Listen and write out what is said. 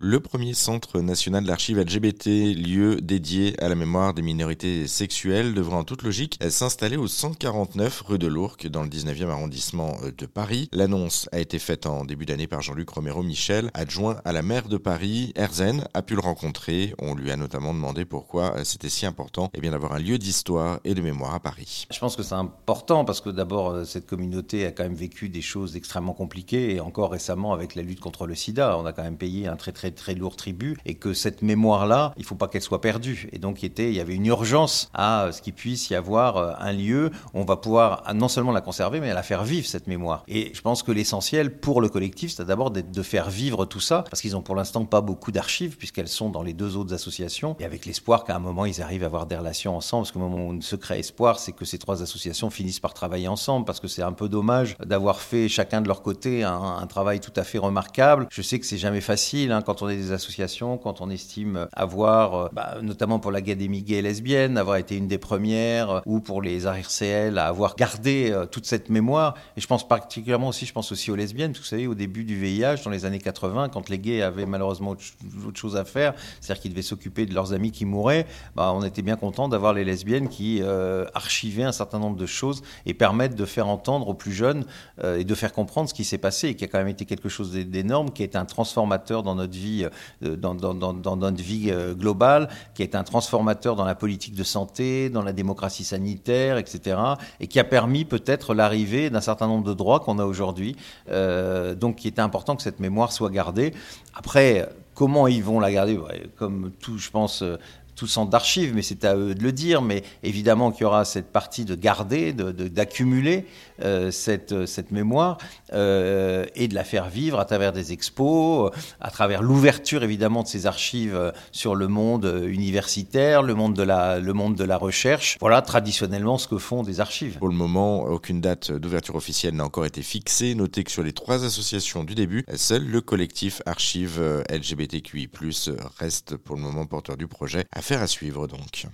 Le premier centre national d'archives LGBT, lieu dédié à la mémoire des minorités sexuelles, devrait en toute logique s'installer au 149 rue de l'Ourcq dans le 19e arrondissement de Paris. L'annonce a été faite en début d'année par Jean-Luc Romero Michel, adjoint à la maire de Paris. Herzen a pu le rencontrer. On lui a notamment demandé pourquoi c'était si important eh bien d'avoir un lieu d'histoire et de mémoire à Paris. Je pense que c'est important parce que d'abord cette communauté a quand même vécu des choses extrêmement compliquées et encore récemment avec la lutte contre le sida, on a quand même payé un très très très, lourd tribut et que cette mémoire-là, il faut pas qu'elle soit perdue. Et donc, il, y avait une urgence à ce qu'il puisse y avoir euh, un lieu où on va pouvoir non seulement la conserver, mais la faire vivre, cette mémoire. Et je pense que l'essentiel pour le collectif, c'est d'abord de faire vivre tout ça, parce qu'ils ont pour l'instant pas beaucoup d'archives, puisqu'elles sont dans les deux autres associations, et avec l'espoir qu'à un moment, ils arrivent à avoir des relations ensemble, parce que mon secret espoir, c'est que ces trois associations finissent par travailler ensemble, parce que c'est un peu dommage d'avoir fait chacun de leur côté un, un, travail tout à fait remarquable. Je sais que c'est jamais facile hein, quand on est des associations, quand on estime avoir, euh, bah, notamment pour l'Académie gay et lesbienne, avoir été une des premières, euh, ou pour les ARCL, à avoir gardé euh, toute cette mémoire. Et je pense particulièrement aussi, je pense aussi aux lesbiennes, parce que vous savez, au début du VIH, dans les années 80, quand les gays avaient malheureusement autre, chose à faire, c'est-à-dire qu'ils devaient s'occuper de leurs amis qui mouraient, bah, on était bien content d'avoir les lesbiennes qui archivaient un certain nombre de choses et permettent de faire entendre aux plus jeunes et de faire comprendre ce qui s'est passé et qui a quand même été quelque chose d'énorme, qui est un transformateur dans notre vie euh, dans, notre vie euh, globale, qui est un transformateur dans la politique de santé, dans la démocratie sanitaire, etc., et qui a permis peut-être l'arrivée d'un certain nombre de droits qu'on a aujourd'hui. Euh, donc, il était important que cette mémoire soit gardée. Après, comment ils vont la garder? Comme tout, je pense, tout centre d'archives, mais c'est à eux de le dire. Mais évidemment qu'il y aura cette partie de garder, d'accumuler de, euh, cette, euh, cette mémoire euh, et de la faire vivre à travers des expos, à travers l'ouverture évidemment de ces archives sur le monde universitaire, le monde de la, le monde de la recherche. Voilà traditionnellement ce que font des archives. Pour le moment, aucune date d'ouverture officielle n'a encore été fixée. Notez que sur les trois associations du début, seul le collectif Archives LGBTQI+ reste pour le moment porteur du projet. À suivre donc.